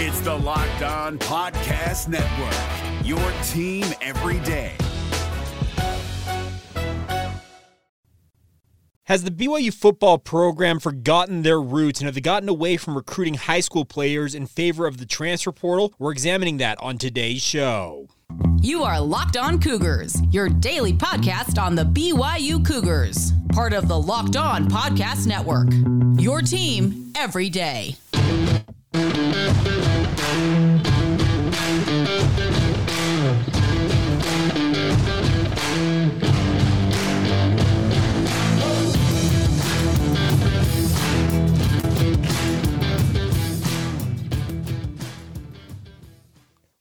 It's the Locked On Podcast Network, your team every day. Has the BYU football program forgotten their roots and have they gotten away from recruiting high school players in favor of the transfer portal? We're examining that on today's show. You are Locked On Cougars, your daily podcast on the BYU Cougars, part of the Locked On Podcast Network. Your team every day. thank you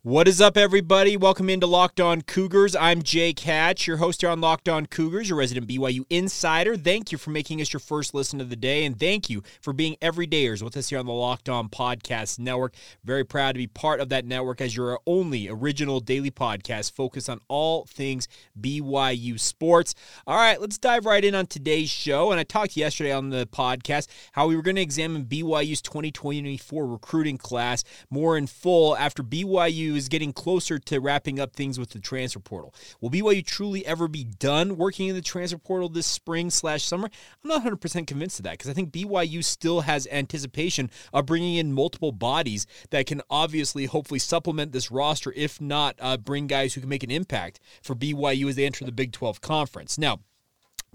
What is up, everybody? Welcome into Locked On Cougars. I'm Jake Hatch, your host here on Locked On Cougars, your resident BYU insider. Thank you for making us your first listen of the day, and thank you for being everydayers with us here on the Locked On Podcast Network. Very proud to be part of that network as your only original daily podcast focused on all things BYU sports. All right, let's dive right in on today's show. And I talked yesterday on the podcast how we were going to examine BYU's 2024 recruiting class more in full after BYU is getting closer to wrapping up things with the transfer portal. Will BYU truly ever be done working in the transfer portal this spring slash summer? I'm not 100% convinced of that because I think BYU still has anticipation of bringing in multiple bodies that can obviously, hopefully, supplement this roster, if not uh, bring guys who can make an impact for BYU as they enter the Big 12 conference. Now,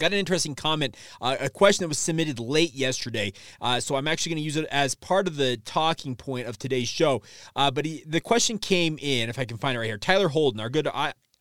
Got an interesting comment, uh, a question that was submitted late yesterday. Uh, so I'm actually going to use it as part of the talking point of today's show. Uh, but he, the question came in, if I can find it right here. Tyler Holden, our good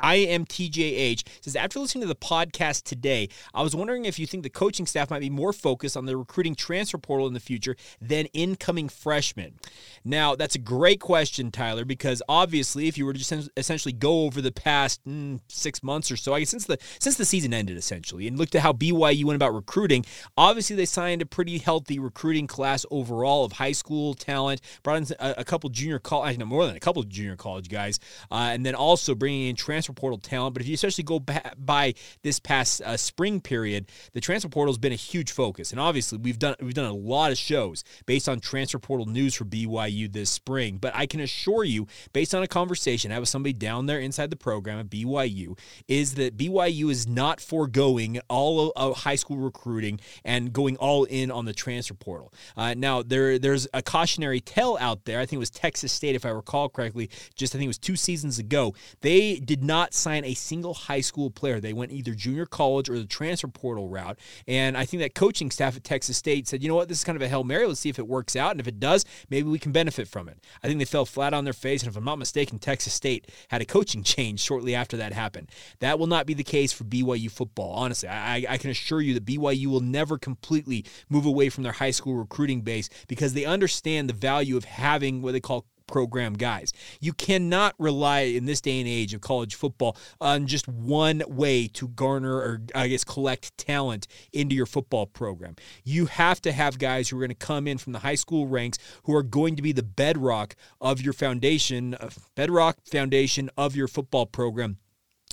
am TJH says after listening to the podcast today, I was wondering if you think the coaching staff might be more focused on the recruiting transfer portal in the future than incoming freshmen. Now, that's a great question, Tyler, because obviously, if you were to just essentially go over the past mm, six months or so, I guess since the since the season ended essentially, and looked at how BYU went about recruiting, obviously they signed a pretty healthy recruiting class overall of high school talent, brought in a, a couple junior college, no, more than a couple junior college guys, uh, and then also bringing in transfer transfer portal talent. But if you especially go by this past uh, spring period, the transfer portal has been a huge focus, and obviously we've done we've done a lot of shows based on transfer portal news for BYU this spring. But I can assure you, based on a conversation I have with somebody down there inside the program at BYU, is that BYU is not foregoing all of high school recruiting and going all in on the transfer portal. Uh, now there there's a cautionary tale out there. I think it was Texas State, if I recall correctly. Just I think it was two seasons ago. They did not not sign a single high school player. They went either junior college or the transfer portal route. And I think that coaching staff at Texas State said, you know what, this is kind of a Hail Mary. Let's see if it works out. And if it does, maybe we can benefit from it. I think they fell flat on their face. And if I'm not mistaken, Texas State had a coaching change shortly after that happened. That will not be the case for BYU football. Honestly, I, I can assure you that BYU will never completely move away from their high school recruiting base because they understand the value of having what they call program guys. You cannot rely in this day and age of college football on just one way to garner or I guess collect talent into your football program. You have to have guys who are going to come in from the high school ranks who are going to be the bedrock of your foundation, bedrock foundation of your football program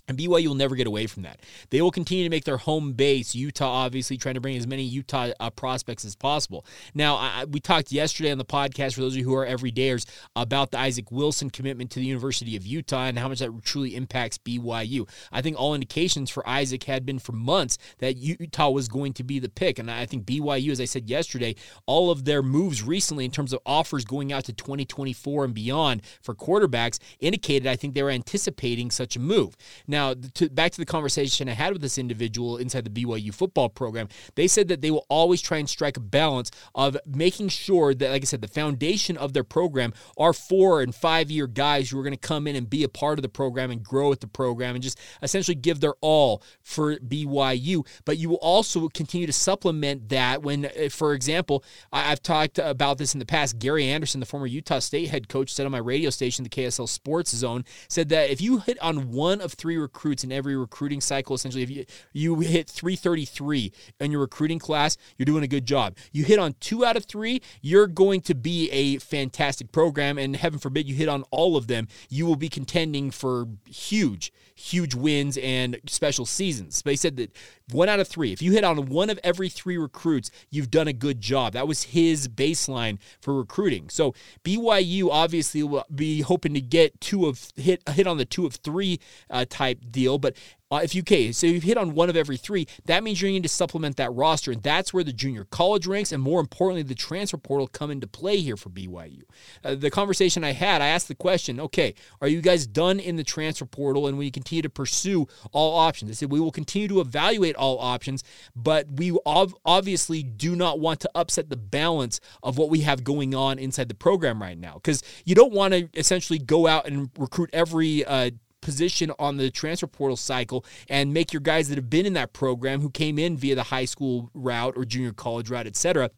and BYU will never get away from that. They will continue to make their home base, Utah, obviously, trying to bring as many Utah uh, prospects as possible. Now, I, we talked yesterday on the podcast, for those of you who are everydayers, about the Isaac Wilson commitment to the University of Utah and how much that truly impacts BYU. I think all indications for Isaac had been for months that Utah was going to be the pick. And I think BYU, as I said yesterday, all of their moves recently in terms of offers going out to 2024 and beyond for quarterbacks indicated I think they were anticipating such a move. Now, now, to, back to the conversation I had with this individual inside the BYU football program, they said that they will always try and strike a balance of making sure that, like I said, the foundation of their program are four and five year guys who are going to come in and be a part of the program and grow with the program and just essentially give their all for BYU. But you will also continue to supplement that when, uh, for example, I've talked about this in the past. Gary Anderson, the former Utah State head coach, said on my radio station, the KSL Sports Zone, said that if you hit on one of three recruits in every recruiting cycle. Essentially, if you, you hit 333 in your recruiting class, you're doing a good job. You hit on two out of three, you're going to be a fantastic program. And heaven forbid you hit on all of them, you will be contending for huge, huge wins and special seasons. They said that one out of three, if you hit on one of every three recruits, you've done a good job. That was his baseline for recruiting. So BYU obviously will be hoping to get two of hit hit on the two of three uh, type deal, but uh, if you okay, so you've hit on one of every three, that means you're going to supplement that roster, and that's where the junior college ranks, and more importantly, the transfer portal come into play here for BYU. Uh, the conversation I had, I asked the question, okay, are you guys done in the transfer portal, and you continue to pursue all options? I said we will continue to evaluate all options, but we ov- obviously do not want to upset the balance of what we have going on inside the program right now, because you don't want to essentially go out and recruit every. Uh, position on the transfer portal cycle and make your guys that have been in that program who came in via the high school route or junior college route, et cetera,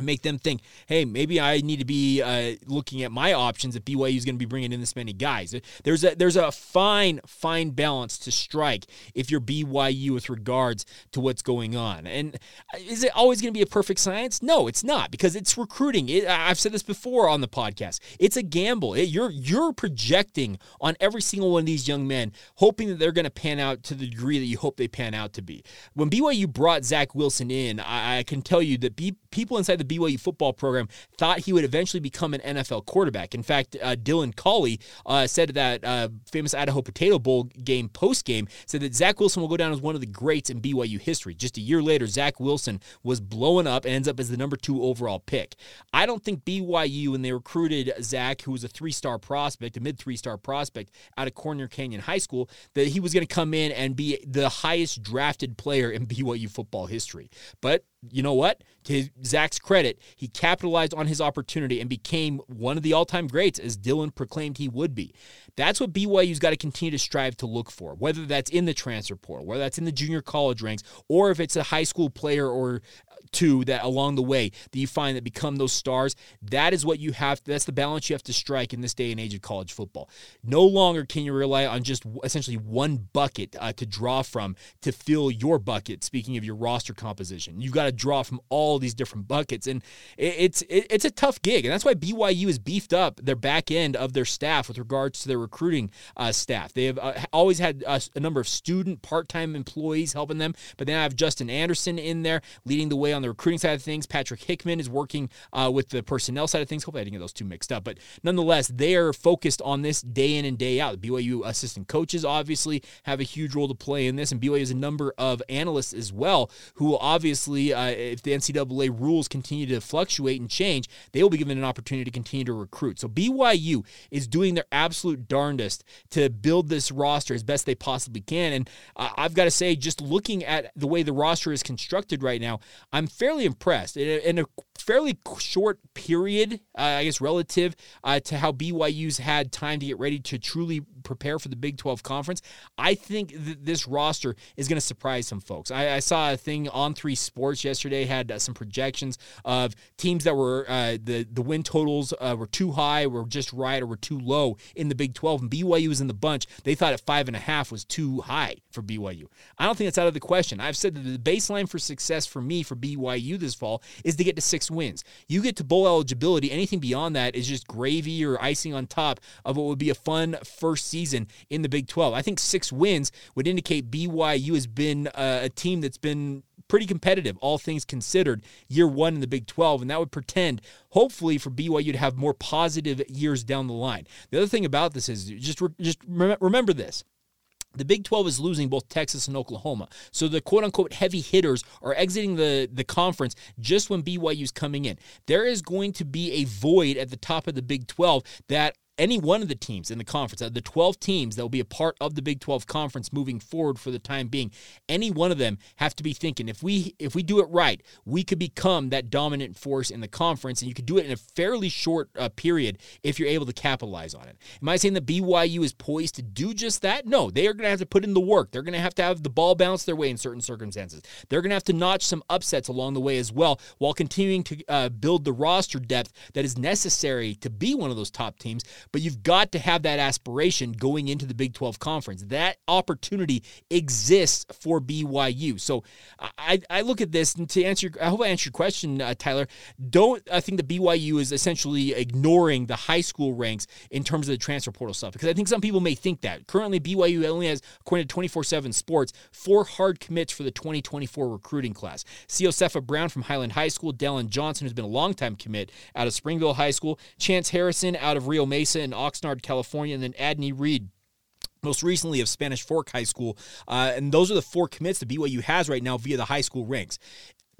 make them think, hey, maybe I need to be uh, looking at my options if BYU is going to be bringing in this many guys. There's a there's a fine fine balance to strike if you're BYU with regards to what's going on. And uh, is it always going to be a perfect science? No, it's not because it's recruiting. It, I've said this before on the podcast. It's a gamble. It, you're you're projecting on every single one of these young men, hoping that they're going to pan out to the degree that you hope they pan out to be. When BYU brought Zach Wilson in, I, I can tell you that be, people inside the BYU football program thought he would eventually become an NFL quarterback. In fact, uh, Dylan Collie uh, said that uh, famous Idaho Potato Bowl game post game said that Zach Wilson will go down as one of the greats in BYU history. Just a year later, Zach Wilson was blowing up and ends up as the number two overall pick. I don't think BYU, when they recruited Zach, who was a three star prospect, a mid three star prospect out of Corner Canyon High School, that he was going to come in and be the highest drafted player in BYU football history. But you know what? To Zach's credit, he capitalized on his opportunity and became one of the all time greats, as Dylan proclaimed he would be. That's what BYU's got to continue to strive to look for, whether that's in the transfer portal, whether that's in the junior college ranks, or if it's a high school player or two that along the way that you find that become those stars. That is what you have. That's the balance you have to strike in this day and age of college football. No longer can you rely on just essentially one bucket uh, to draw from to fill your bucket. Speaking of your roster composition, you've got to draw from all these different buckets, and it's it's a tough gig, and that's why BYU has beefed up their back end of their staff with regards to their recruiting uh, staff. They have uh, always had a, a number of student part-time employees helping them, but then I have Justin Anderson in there leading the way on the recruiting side of things. Patrick Hickman is working uh, with the personnel side of things. Hopefully, I didn't get those two mixed up, but nonetheless, they are focused on this day in and day out. BYU assistant coaches obviously have a huge role to play in this, and BYU has a number of analysts as well who will obviously, uh, if the NCAA rules continue to fluctuate and change, they will be given an opportunity to continue to recruit. So BYU is doing their absolute darndest to build this roster as best they possibly can, and uh, I've got to say, just looking at the way the roster is constructed right now, I'm fairly impressed. In a, fairly short period, uh, I guess, relative uh, to how BYU's had time to get ready to truly prepare for the Big 12 conference, I think this roster is going to surprise some folks. I, I, saw a thing on Three Sports yesterday had uh, some projections of teams that were uh, the the win totals uh, were too high, were just right, or were too low in the Big 12, and BYU was in the bunch. They thought at five and a half was too high for BYU. I don't think that's out of the question. I've said that the baseline for success for me for BYU this fall is to get to six wins. You get to bowl eligibility. Anything beyond that is just gravy or icing on top of what would be a fun first season in the Big 12. I think six wins would indicate BYU has been a, a team that's been pretty competitive, all things considered, year one in the Big 12. And that would pretend, hopefully, for BYU to have more positive years down the line. The other thing about this is just, just remember this. The Big 12 is losing both Texas and Oklahoma. So the quote unquote heavy hitters are exiting the, the conference just when BYU is coming in. There is going to be a void at the top of the Big 12 that any one of the teams in the conference, uh, the 12 teams that will be a part of the Big 12 conference moving forward for the time being, any one of them have to be thinking if we if we do it right, we could become that dominant force in the conference, and you could do it in a fairly short uh, period if you're able to capitalize on it. Am I saying that BYU is poised to do just that? No, they are going to have to put in the work. They're going to have to have the ball bounce their way in certain circumstances. They're going to have to notch some upsets along the way as well, while continuing to uh, build the roster depth that is necessary to be one of those top teams. But you've got to have that aspiration going into the Big 12 conference. That opportunity exists for BYU. So I, I look at this and to answer, I hope I answered your question, uh, Tyler. Don't I think the BYU is essentially ignoring the high school ranks in terms of the transfer portal stuff? Because I think some people may think that currently BYU only has, according to 24/7 Sports, four hard commits for the 2024 recruiting class. Ceosefa Brown from Highland High School, Dallin Johnson, who's been a longtime commit out of Springville High School, Chance Harrison out of Rio Mesa in Oxnard, California, and then Adney Reed most recently of Spanish Fork High School. Uh, and those are the four commits that BYU has right now via the high school ranks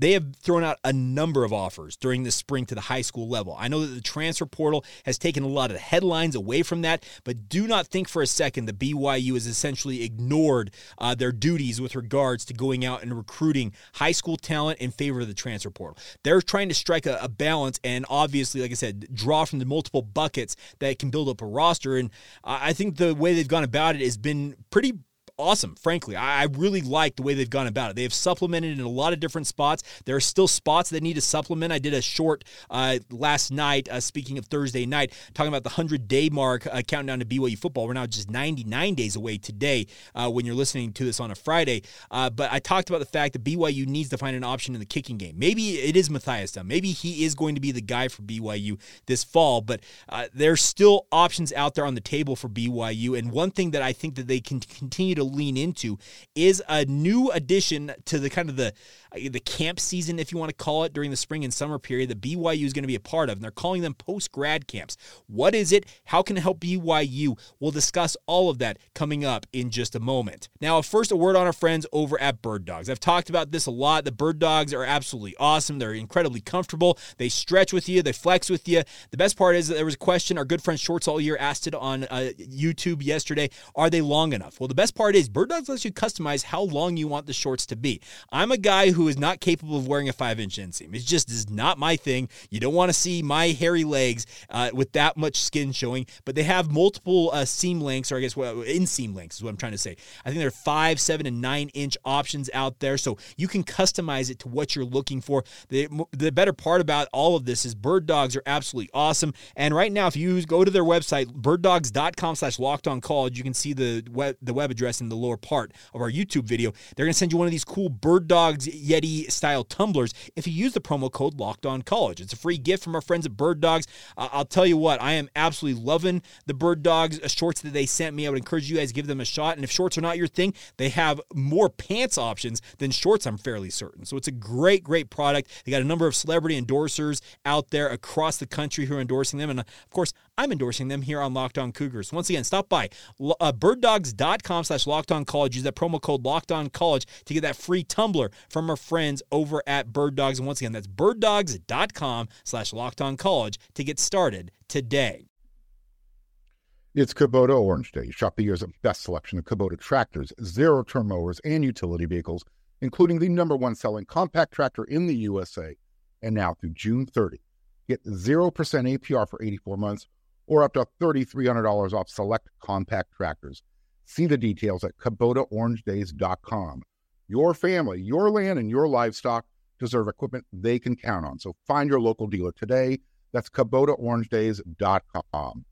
they have thrown out a number of offers during the spring to the high school level. I know that the transfer portal has taken a lot of headlines away from that, but do not think for a second that BYU has essentially ignored uh, their duties with regards to going out and recruiting high school talent in favor of the transfer portal. They're trying to strike a, a balance and obviously, like I said, draw from the multiple buckets that can build up a roster. And I think the way they've gone about it has been pretty awesome, frankly. I, really like the way they've gone about it. They have supplemented in a lot of different spots. There are still spots that need to supplement. I did a short uh, last night, uh, speaking of Thursday night, talking about the 100 day mark, uh, countdown to BYU football. We're now just 99 days away today uh, when you're listening to this on a Friday. Uh, but I talked about the fact that BYU needs to find an option in the kicking game. Maybe it is Matthias Dunn. Maybe he is going to be the guy for BYU this fall, but uh, there's still options out there on the table for BYU. And one thing that I think that they can continue to lean into is a new addition to the kind of the the camp season, if you want to call it, during the spring and summer period that BYU is going to be a part of. And they're calling them post grad camps. What is it? How can it help BYU? We'll discuss all of that coming up in just a moment. Now, first, a word on our friends over at Birddogs. I've talked about this a lot. The Birddogs are absolutely awesome. They're incredibly comfortable. They stretch with you, they flex with you. The best part is that there was a question our good friend Shorts All Year asked it on uh, YouTube yesterday Are they long enough? Well, the best part is Birddogs lets you customize how long you want the shorts to be. I'm a guy who who is not capable of wearing a five inch inseam. It just is not my thing. You don't want to see my hairy legs uh, with that much skin showing, but they have multiple uh, seam lengths, or I guess well, inseam lengths is what I'm trying to say. I think there are five, seven, and nine inch options out there, so you can customize it to what you're looking for. The, the better part about all of this is Birddogs are absolutely awesome. And right now, if you go to their website, birddogs.com slash locked on college, you can see the web, the web address in the lower part of our YouTube video. They're going to send you one of these cool Birddogs Yeti style tumblers if you use the promo code Locked On College. It's a free gift from our friends at Birddogs. Uh, I'll tell you what, I am absolutely loving the Birddogs uh, shorts that they sent me. I would encourage you guys to give them a shot. And if shorts are not your thing, they have more pants options than shorts, I'm fairly certain. So it's a great, great product. They got a number of celebrity endorsers out there across the country who are endorsing them. And uh, of course, I'm endorsing them here on Locked On Cougars. Once again, stop by uh, birddogs.com slash locked on college. Use that promo code locked on college to get that free tumbler from our friends over at Birddogs. And once again, that's birddogs.com slash locked on college to get started today. It's Kubota Orange Day. Shop the year's best selection of Kubota tractors, zero turn mowers, and utility vehicles, including the number one selling compact tractor in the USA. And now through June 30, get 0% APR for 84 months or up to $3,300 off select compact tractors. See the details at KubotaOrangeDays.com. Your family, your land, and your livestock deserve equipment they can count on. So find your local dealer today. That's KubotaOrangeDays.com.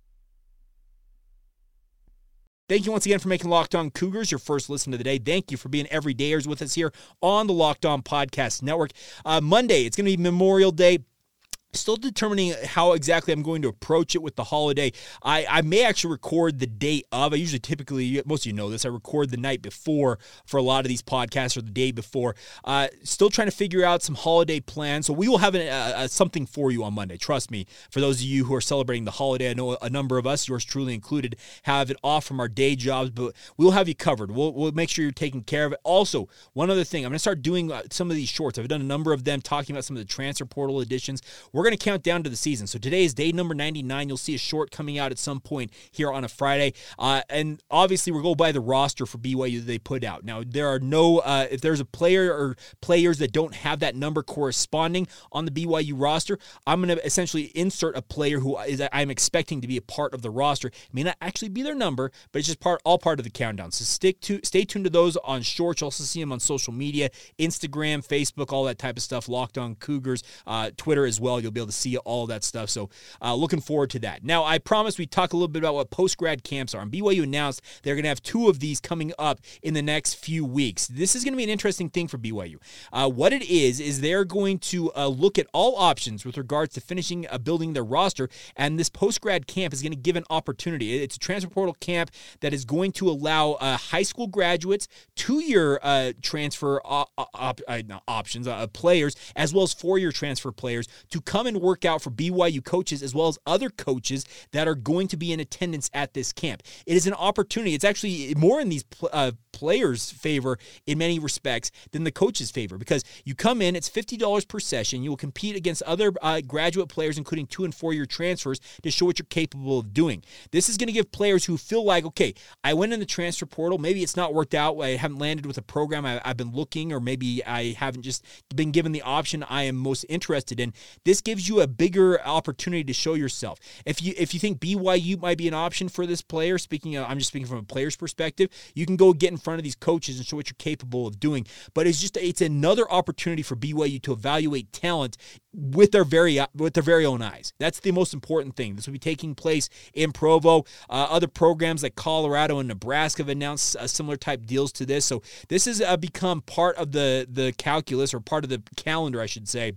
Thank you once again for making Locked On Cougars your first listen to the day. Thank you for being everydayers with us here on the Locked On Podcast Network. Uh, Monday, it's going to be Memorial Day. Still determining how exactly I'm going to approach it with the holiday. I, I may actually record the day of. I usually typically, most of you know this, I record the night before for a lot of these podcasts or the day before. Uh, still trying to figure out some holiday plans. So we will have an, uh, something for you on Monday. Trust me. For those of you who are celebrating the holiday, I know a number of us, yours truly included, have it off from our day jobs, but we'll have you covered. We'll, we'll make sure you're taking care of it. Also, one other thing, I'm going to start doing uh, some of these shorts. I've done a number of them talking about some of the transfer portal editions. We're going to count down to the season. So today is day number 99. You'll see a short coming out at some point here on a Friday. Uh, and obviously, we're going by the roster for BYU that they put out. Now, there are no, uh, if there's a player or players that don't have that number corresponding on the BYU roster, I'm going to essentially insert a player who is I'm expecting to be a part of the roster. It may not actually be their number, but it's just part all part of the countdown. So stick to stay tuned to those on shorts. You'll also see them on social media, Instagram, Facebook, all that type of stuff. Locked on Cougars, uh, Twitter as well. You'll You'll be able to see all that stuff. So uh, looking forward to that. Now, I promised we talk a little bit about what post grad camps are. And BYU announced they're going to have two of these coming up in the next few weeks. This is going to be an interesting thing for BYU. Uh, what it is, is they're going to uh, look at all options with regards to finishing uh, building their roster. And this post grad camp is going to give an opportunity. It's a transfer portal camp that is going to allow uh, high school graduates, two year uh, transfer op- op- options, players, as well as four year transfer players to come and work out for BYU coaches as well as other coaches that are going to be in attendance at this camp. It is an opportunity. It's actually more in these uh, players' favor in many respects than the coaches' favor because you come in, it's $50 per session. You will compete against other uh, graduate players, including two and four year transfers, to show what you're capable of doing. This is going to give players who feel like, okay, I went in the transfer portal. Maybe it's not worked out. I haven't landed with a program I, I've been looking, or maybe I haven't just been given the option I am most interested in. This gives you a bigger opportunity to show yourself. If you if you think BYU might be an option for this player, speaking of, I'm just speaking from a player's perspective, you can go get in front of these coaches and show what you're capable of doing. But it's just it's another opportunity for BYU to evaluate talent with their very with their very own eyes. That's the most important thing. This will be taking place in Provo. Uh, other programs like Colorado and Nebraska have announced uh, similar type deals to this. So this has uh, become part of the the calculus or part of the calendar, I should say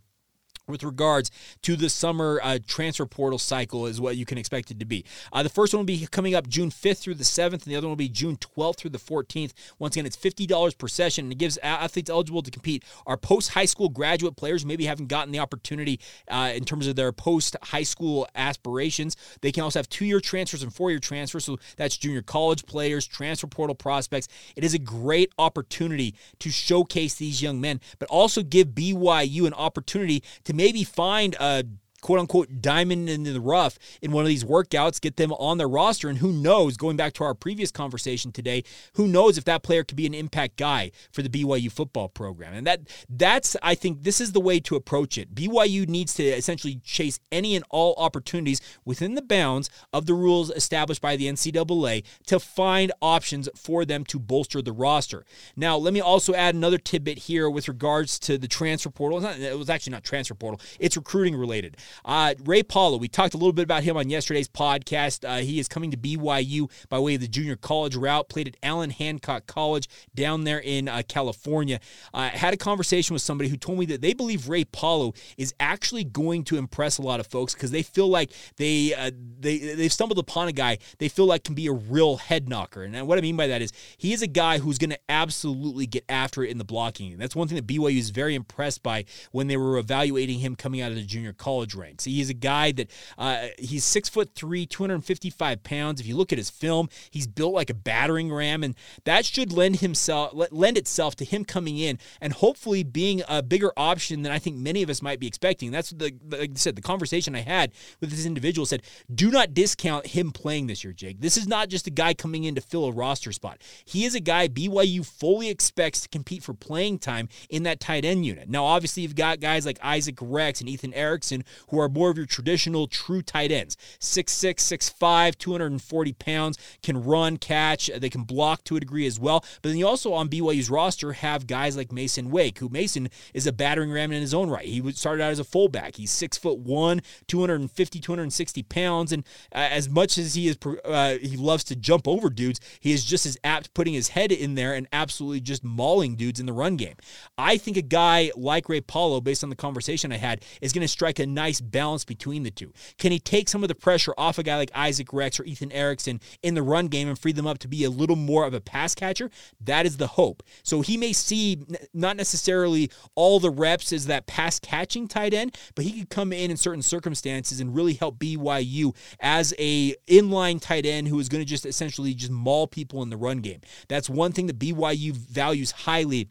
with regards to the summer uh, transfer portal cycle is what you can expect it to be. Uh, the first one will be coming up June 5th through the 7th, and the other one will be June 12th through the 14th. Once again, it's $50 per session, and it gives athletes eligible to compete are post high school graduate players maybe haven't gotten the opportunity uh, in terms of their post high school aspirations. They can also have two year transfers and four year transfers, so that's junior college players, transfer portal prospects. It is a great opportunity to showcase these young men, but also give BYU an opportunity to maybe find a quote unquote diamond in the rough in one of these workouts, get them on their roster. And who knows, going back to our previous conversation today, who knows if that player could be an impact guy for the BYU football program. And that that's I think this is the way to approach it. BYU needs to essentially chase any and all opportunities within the bounds of the rules established by the NCAA to find options for them to bolster the roster. Now, let me also add another tidbit here with regards to the transfer portal. It was actually not transfer portal, it's recruiting related. Uh, Ray Paulo, we talked a little bit about him on yesterday's podcast. Uh, he is coming to BYU by way of the junior college route, played at Allan Hancock College down there in uh, California. I had a conversation with somebody who told me that they believe Ray Paulo is actually going to impress a lot of folks because they feel like they, uh, they, they've stumbled upon a guy they feel like can be a real head knocker. And what I mean by that is he is a guy who's going to absolutely get after it in the blocking. That's one thing that BYU is very impressed by when they were evaluating him coming out of the junior college ranks. He is a guy that uh, he's six foot three, 255 pounds. If you look at his film, he's built like a battering ram, and that should lend himself lend itself to him coming in and hopefully being a bigger option than I think many of us might be expecting. That's the like I said, the conversation I had with this individual said, do not discount him playing this year, Jake. This is not just a guy coming in to fill a roster spot. He is a guy BYU fully expects to compete for playing time in that tight end unit. Now, obviously, you've got guys like Isaac Rex and Ethan Erickson who are more of your traditional true tight ends. 6'6, 6'5, 240 pounds, can run, catch, they can block to a degree as well. But then you also on BYU's roster have guys like Mason Wake, who Mason is a battering ram in his own right. He started out as a fullback. He's six foot one, 250, 260 pounds, and uh, as much as he is uh, he loves to jump over dudes, he is just as apt putting his head in there and absolutely just mauling dudes in the run game. I think a guy like Ray Paulo, based on the conversation I had, is going to strike a nice balance between the two. Can he take some of the pressure off a guy like Isaac Rex or Ethan Erickson in the run game and free them up to be a little more of a pass catcher? That is the hope. So he may see not necessarily all the reps as that pass catching tight end, but he could come in in certain circumstances and really help BYU as a inline tight end who is going to just essentially just maul people in the run game. That's one thing that BYU values highly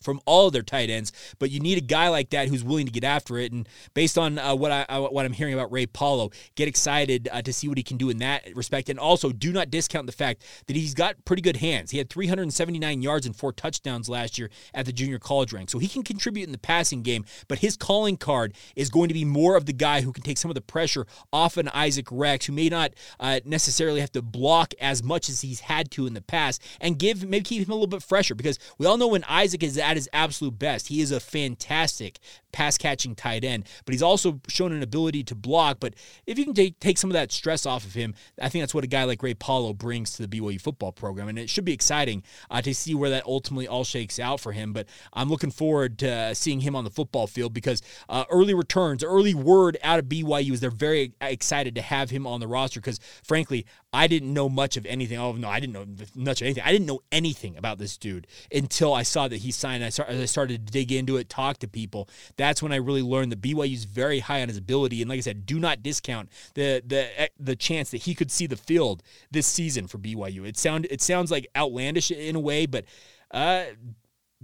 from all their tight ends, but you need a guy like that who's willing to get after it. And based on uh, what I uh, what I'm hearing about Ray Paulo, get excited uh, to see what he can do in that respect. And also, do not discount the fact that he's got pretty good hands. He had 379 yards and four touchdowns last year at the junior college rank, so he can contribute in the passing game. But his calling card is going to be more of the guy who can take some of the pressure off an Isaac Rex, who may not uh, necessarily have to block as much as he's had to in the past, and give maybe keep him a little bit fresher because we all know when Isaac is at his absolute best. He is a fantastic, pass catching tight end, but he's also shown an ability to block. But if you can take, take some of that stress off of him, I think that's what a guy like Ray Paulo brings to the BYU football program. And it should be exciting uh, to see where that ultimately all shakes out for him. But I'm looking forward to seeing him on the football field because uh, early returns, early word out of BYU is they're very excited to have him on the roster because, frankly, I didn't know much of anything. Oh no, I didn't know much of anything. I didn't know anything about this dude until I saw that he signed. I started, I started to dig into it, talk to people. That's when I really learned that BYU is very high on his ability. And like I said, do not discount the the eh, the chance that he could see the field this season for BYU. It sound it sounds like outlandish in a way, but uh,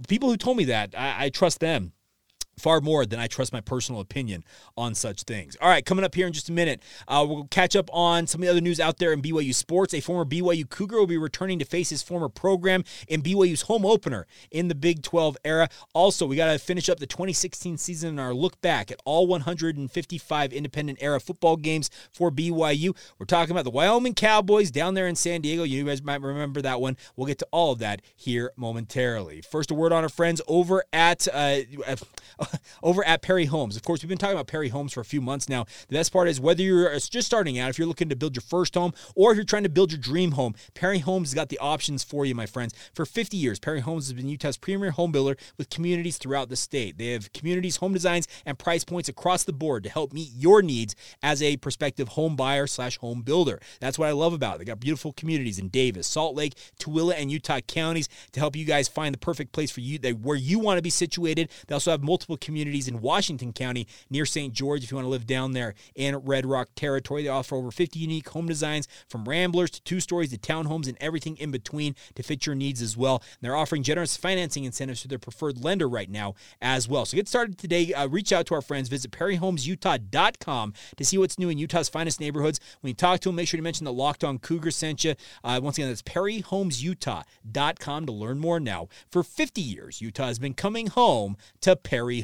people who told me that I, I trust them far more than I trust my personal opinion on such things. All right, coming up here in just a minute, uh, we'll catch up on some of the other news out there in BYU sports. A former BYU Cougar will be returning to face his former program in BYU's home opener in the Big 12 era. Also, we got to finish up the 2016 season and our look back at all 155 independent era football games for BYU. We're talking about the Wyoming Cowboys down there in San Diego. You guys might remember that one. We'll get to all of that here momentarily. First, a word on our friends over at. Uh, over at Perry Homes. Of course, we've been talking about Perry Homes for a few months now. The best part is whether you're just starting out, if you're looking to build your first home, or if you're trying to build your dream home, Perry Homes has got the options for you, my friends. For 50 years, Perry Homes has been Utah's premier home builder with communities throughout the state. They have communities, home designs, and price points across the board to help meet your needs as a prospective home buyer slash home builder. That's what I love about it. They got beautiful communities in Davis, Salt Lake, Tooele, and Utah counties to help you guys find the perfect place for you, where you want to be situated. They also have multiple communities in Washington County near St. George if you want to live down there in Red Rock territory. They offer over 50 unique home designs from ramblers to two stories to townhomes and everything in between to fit your needs as well. And they're offering generous financing incentives to their preferred lender right now as well. So get started today. Uh, reach out to our friends. Visit perryhomesutah.com to see what's new in Utah's finest neighborhoods. When you talk to them, make sure to mention the Locked On Cougar sent you. Uh, once again, that's perryhomesutah.com to learn more now. For 50 years, Utah has been coming home to Perry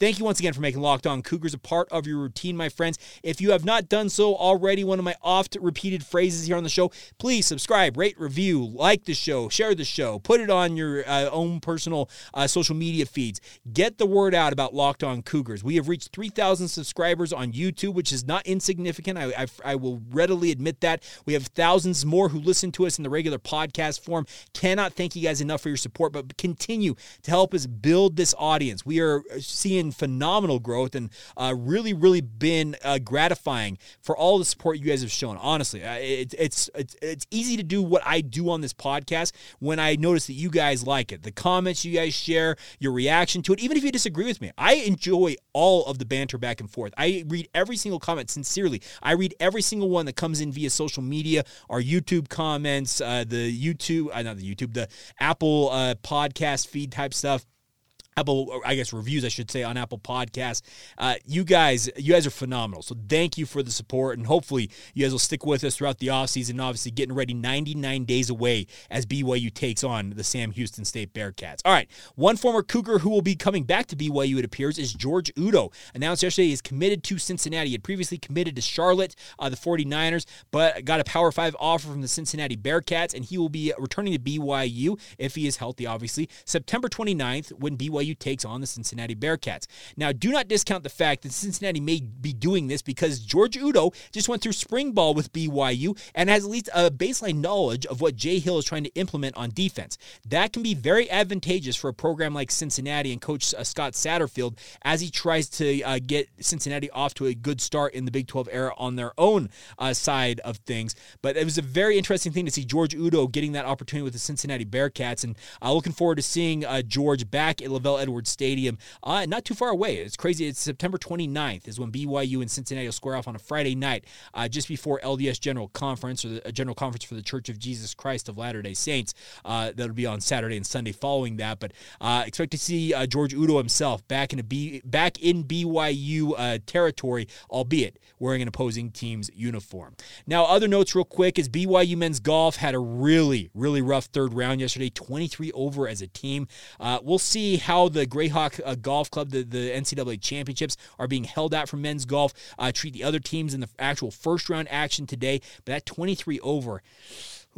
Thank you once again for making Locked On Cougars a part of your routine, my friends. If you have not done so already, one of my oft repeated phrases here on the show, please subscribe, rate, review, like the show, share the show, put it on your uh, own personal uh, social media feeds. Get the word out about Locked On Cougars. We have reached 3,000 subscribers on YouTube, which is not insignificant. I, I, I will readily admit that. We have thousands more who listen to us in the regular podcast form. Cannot thank you guys enough for your support, but continue to help us build this audience. We are seeing phenomenal growth and uh, really, really been uh, gratifying for all the support you guys have shown. Honestly, it, it's, it's it's easy to do what I do on this podcast when I notice that you guys like it. The comments you guys share, your reaction to it, even if you disagree with me, I enjoy all of the banter back and forth. I read every single comment sincerely. I read every single one that comes in via social media, our YouTube comments, uh, the YouTube, uh, not the YouTube, the Apple uh, podcast feed type stuff. Apple, I guess reviews, I should say, on Apple Podcasts. Uh, you guys, you guys are phenomenal. So thank you for the support, and hopefully you guys will stick with us throughout the offseason. Obviously, getting ready 99 days away as BYU takes on the Sam Houston State Bearcats. All right, one former Cougar who will be coming back to BYU, it appears, is George Udo. Announced yesterday he's committed to Cincinnati. He had previously committed to Charlotte, uh, the 49ers, but got a Power Five offer from the Cincinnati Bearcats, and he will be returning to BYU if he is healthy, obviously, September 29th when BYU BYU takes on the Cincinnati Bearcats. Now, do not discount the fact that Cincinnati may be doing this because George Udo just went through spring ball with BYU and has at least a baseline knowledge of what Jay Hill is trying to implement on defense. That can be very advantageous for a program like Cincinnati and Coach uh, Scott Satterfield as he tries to uh, get Cincinnati off to a good start in the Big 12 era on their own uh, side of things. But it was a very interesting thing to see George Udo getting that opportunity with the Cincinnati Bearcats, and uh, looking forward to seeing uh, George back at LaVell Edwards Stadium, uh, not too far away. It's crazy. It's September 29th is when BYU and Cincinnati will square off on a Friday night, uh, just before LDS General Conference or the General Conference for the Church of Jesus Christ of Latter Day Saints. Uh, that'll be on Saturday and Sunday following that. But uh, expect to see uh, George Udo himself back in a B, back in BYU uh, territory, albeit wearing an opposing team's uniform. Now, other notes real quick is BYU men's golf had a really really rough third round yesterday, 23 over as a team. Uh, we'll see how the Grayhawk uh, Golf Club, the, the NCAA championships, are being held out for men's golf. treat the other teams in the actual first round action today, but that 23 over.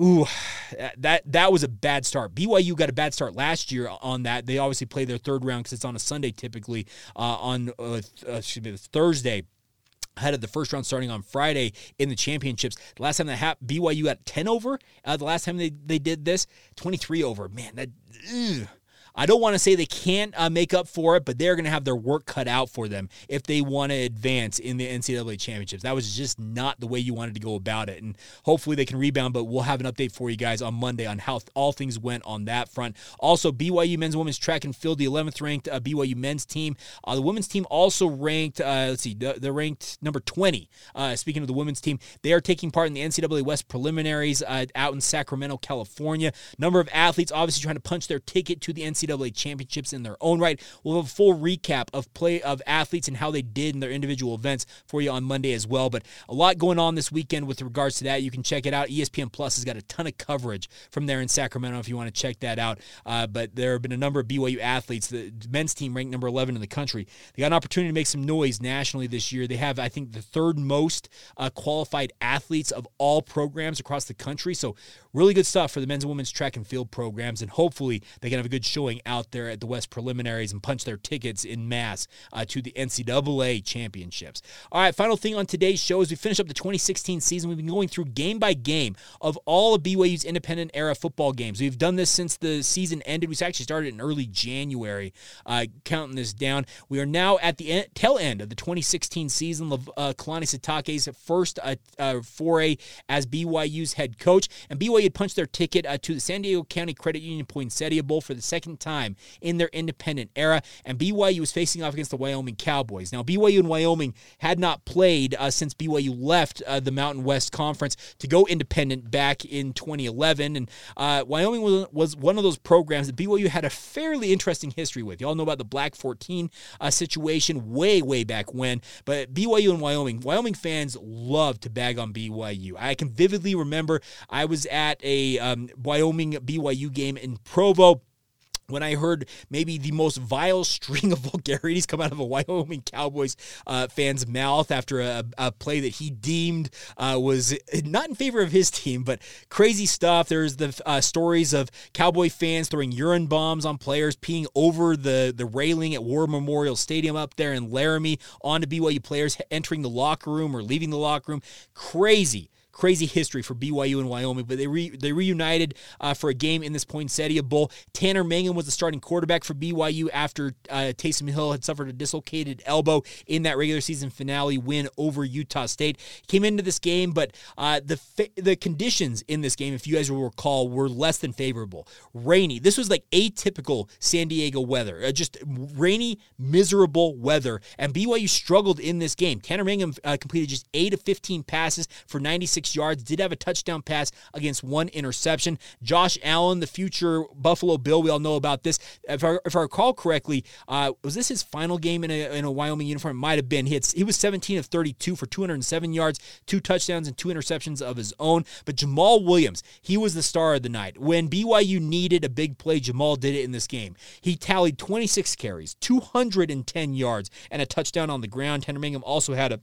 Ooh, that that was a bad start. BYU got a bad start last year on that. They obviously play their third round because it's on a Sunday typically uh, on uh, uh, Thursday ahead of the first round starting on Friday in the championships. The last time that happened, BYU got 10 over. Uh, the last time they, they did this, 23 over. Man, that. Ugh. I don't want to say they can't uh, make up for it, but they're going to have their work cut out for them if they want to advance in the NCAA championships. That was just not the way you wanted to go about it. And hopefully they can rebound, but we'll have an update for you guys on Monday on how all things went on that front. Also, BYU men's women's track and field, the 11th ranked uh, BYU men's team. Uh, the women's team also ranked, uh, let's see, they're ranked number 20. Uh, speaking of the women's team, they are taking part in the NCAA West preliminaries uh, out in Sacramento, California. Number of athletes obviously trying to punch their ticket to the NCAA NCAA championships in their own right. We'll have a full recap of play of athletes and how they did in their individual events for you on Monday as well. But a lot going on this weekend with regards to that. You can check it out. ESPN Plus has got a ton of coverage from there in Sacramento if you want to check that out. Uh, but there have been a number of BYU athletes. The men's team ranked number 11 in the country. They got an opportunity to make some noise nationally this year. They have, I think, the third most uh, qualified athletes of all programs across the country. So really good stuff for the men's and women's track and field programs. And hopefully they can have a good showing out there at the West preliminaries and punch their tickets in mass uh, to the NCAA championships. All right, final thing on today's show is we finish up the 2016 season. We've been going through game by game of all of BYU's independent era football games. We've done this since the season ended. We actually started in early January, uh, counting this down. We are now at the end, tail end of the 2016 season. Uh, Kalani Sitake's first uh, uh, foray as BYU's head coach, and BYU had punched their ticket uh, to the San Diego County Credit Union Poinsettia Bowl for the second time in their independent era. And BYU was facing off against the Wyoming Cowboys. Now, BYU and Wyoming had not played uh, since BYU left uh, the Mountain West Conference to go independent back in 2011. And uh, Wyoming was, was one of those programs that BYU had a fairly interesting history with. You all know about the Black 14 uh, situation way, way back when. But BYU and Wyoming, Wyoming fans love to bag on BYU. I can vividly remember I was at a um, Wyoming BYU game in Provo when I heard maybe the most vile string of vulgarities come out of a Wyoming Cowboys uh, fan's mouth after a, a, play that he deemed uh, was not in favor of his team, but crazy stuff. There's the uh, stories of Cowboy fans throwing urine bombs on players, peeing over the, the railing at War Memorial Stadium up there in Laramie onto BYU players entering the locker room or leaving the locker room. Crazy crazy history for BYU and Wyoming, but they re, they reunited uh, for a game in this Poinsettia Bowl. Tanner Mangum was the starting quarterback for BYU after uh, Taysom Hill had suffered a dislocated elbow in that regular season finale win over Utah State. Came into this game, but uh, the the conditions in this game, if you guys will recall, were less than favorable. Rainy. This was like atypical San Diego weather, uh, just rainy, miserable weather, and BYU struggled in this game. Tanner Mangum uh, completed just eight of 15 passes for 96 yards, did have a touchdown pass against one interception. Josh Allen, the future Buffalo Bill, we all know about this. If I, if I recall correctly, uh, was this his final game in a, in a Wyoming uniform? It might have been. He, had, he was 17 of 32 for 207 yards, two touchdowns, and two interceptions of his own. But Jamaal Williams, he was the star of the night. When BYU needed a big play, Jamaal did it in this game. He tallied 26 carries, 210 yards, and a touchdown on the ground. Tanner Mangum also had a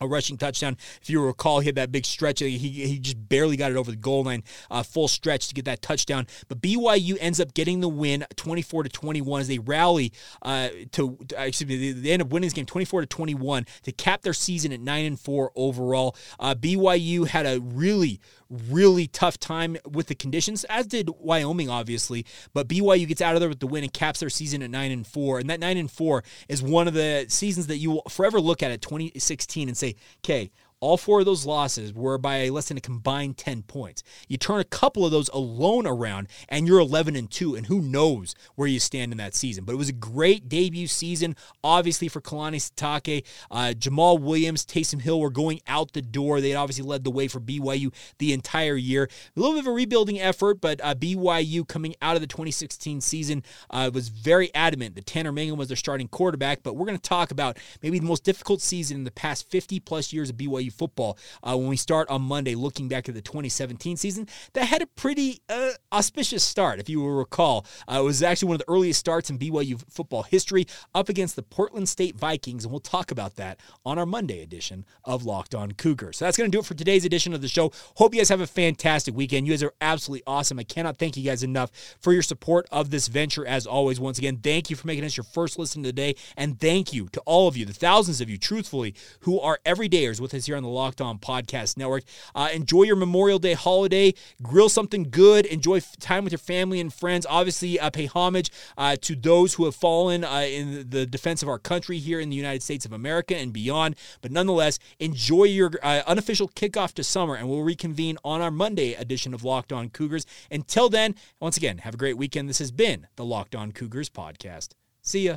a rushing touchdown. If you recall, he had that big stretch. He, he just barely got it over the goal line, uh, full stretch to get that touchdown. But BYU ends up getting the win, 24 to 21, as they rally uh, to. Excuse me, they end up winning this game, 24 to 21, to cap their season at nine and four overall. Uh, BYU had a really, really tough time with the conditions, as did Wyoming, obviously. But BYU gets out of there with the win and caps their season at nine and four. And that nine and four is one of the seasons that you will forever look at at 2016 and say, okay, All four of those losses were by less than a combined 10 points. You turn a couple of those alone around, and you're 11 and 2, and who knows where you stand in that season. But it was a great debut season, obviously, for Kalani Sitake. Uh, Jamaal Williams, Taysom Hill were going out the door. They obviously led the way for BYU the entire year. A little bit of a rebuilding effort, but uh, BYU coming out of the 2016 season uh, was very adamant that Tanner Mangum was their starting quarterback. But we're going to talk about maybe the most difficult season in the past 50 plus years of BYU football uh, when we start on Monday, looking back at the 2017 season that had a pretty uh, auspicious start, if you will recall. Uh, it was actually one of the earliest starts in BYU football history up against the Portland State Vikings, and we'll talk about that on our Monday edition of Locked On Cougars. So that's going to do it for today's edition of the show. Hope you guys have a fantastic weekend. You guys are absolutely awesome. I cannot thank you guys enough for your support of this venture as always. Once again, thank you for making us your first listen today, and thank you to all of you, the thousands of you, truthfully, who are everydayers with us here on the Locked On Podcast Network. Uh, enjoy your Memorial Day holiday. Grill something good. Enjoy time with your family and friends. Obviously, uh, pay homage uh, to those who have fallen uh, in the defense of our country here in the United States of America and beyond. But nonetheless, enjoy your uh, unofficial kickoff to summer, and we'll reconvene on our Monday edition of Locked On Cougars. Until then, once again, have a great weekend. This has been the Locked On Cougars podcast. See ya.